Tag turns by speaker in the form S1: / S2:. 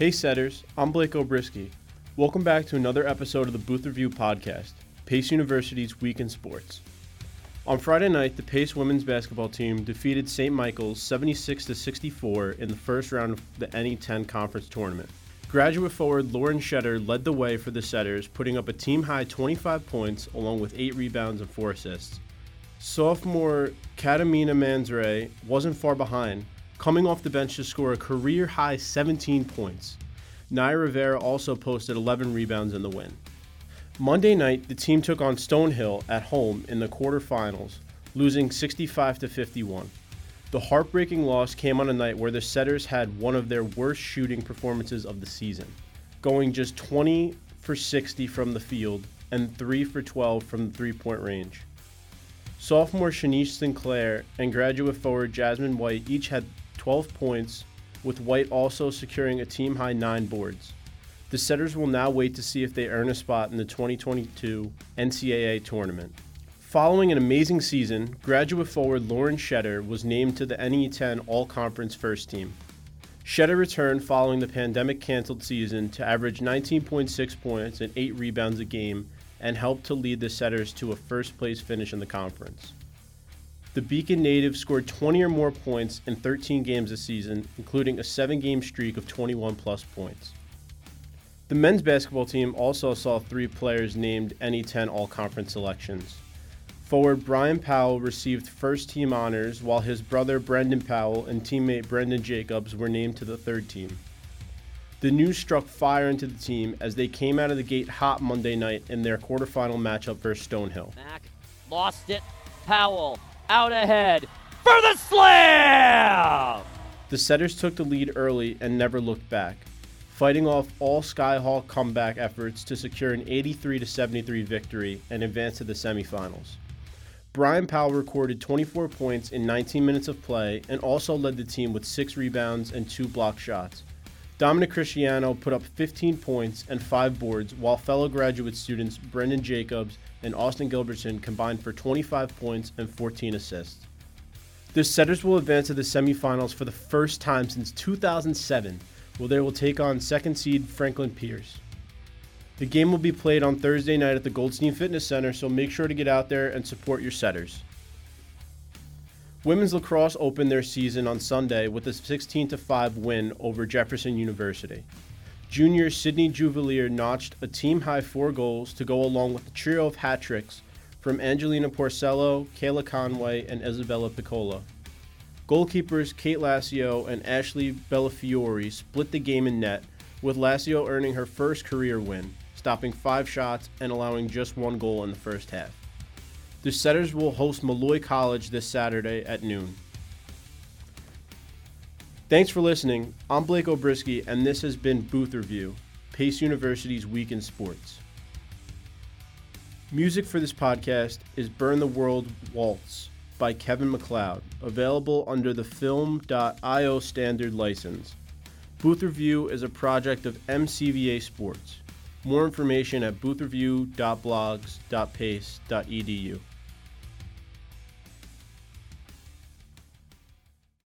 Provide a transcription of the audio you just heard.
S1: Hey setters, I'm Blake Obrisky. Welcome back to another episode of the Booth Review podcast, Pace University's Week in Sports. On Friday night, the Pace women's basketball team defeated St. Michael's 76 64 in the first round of the NE10 conference tournament. Graduate forward Lauren Shetter led the way for the Setters, putting up a team high 25 points along with 8 rebounds and 4 assists. Sophomore Katamina Manzre wasn't far behind, coming off the bench to score a career high 17 points. Naya Rivera also posted 11 rebounds in the win. Monday night, the team took on Stonehill at home in the quarterfinals, losing 65 to 51. The heartbreaking loss came on a night where the Setters had one of their worst shooting performances of the season, going just 20 for 60 from the field and 3 for 12 from the three point range. Sophomore Shanice Sinclair and graduate forward Jasmine White each had 12 points, with White also securing a team high 9 boards. The Setters will now wait to see if they earn a spot in the 2022 NCAA tournament. Following an amazing season, graduate forward Lauren Shetter was named to the NE10 All Conference First Team. Shetter returned following the pandemic canceled season to average 19.6 points and 8 rebounds a game and helped to lead the Setters to a first place finish in the conference. The Beacon native scored 20 or more points in 13 games this season, including a 7 game streak of 21 plus points. The men's basketball team also saw three players named NE10 All Conference selections. Forward Brian Powell received first team honors, while his brother Brendan Powell and teammate Brendan Jacobs were named to the third team. The news struck fire into the team as they came out of the gate hot Monday night in their quarterfinal matchup versus Stonehill.
S2: Mack lost it. Powell out ahead for the slam!
S1: The Setters took the lead early and never looked back, fighting off all Skyhawk comeback efforts to secure an 83 73 victory and advance to the semifinals. Brian Powell recorded 24 points in 19 minutes of play and also led the team with six rebounds and two block shots. Dominic Cristiano put up 15 points and five boards, while fellow graduate students Brendan Jacobs and Austin Gilbertson combined for 25 points and 14 assists. The Setters will advance to the semifinals for the first time since 2007, where they will take on second seed Franklin Pierce. The game will be played on Thursday night at the Goldstein Fitness Center, so make sure to get out there and support your setters. Women's lacrosse opened their season on Sunday with a 16 5 win over Jefferson University. Junior Sydney Juvelier notched a team high four goals to go along with a trio of hat tricks from Angelina Porcello, Kayla Conway, and Isabella Piccola. Goalkeepers Kate Lassio and Ashley Bellafiore split the game in net, with Lassio earning her first career win stopping five shots and allowing just one goal in the first half. The Setters will host Molloy College this Saturday at noon. Thanks for listening. I'm Blake Obrisky, and this has been Booth Review, Pace University's Week in Sports. Music for this podcast is Burn the World Waltz by Kevin MacLeod, available under the film.io standard license. Booth Review is a project of MCVA Sports. More information at boothreview.blogs.pace.edu.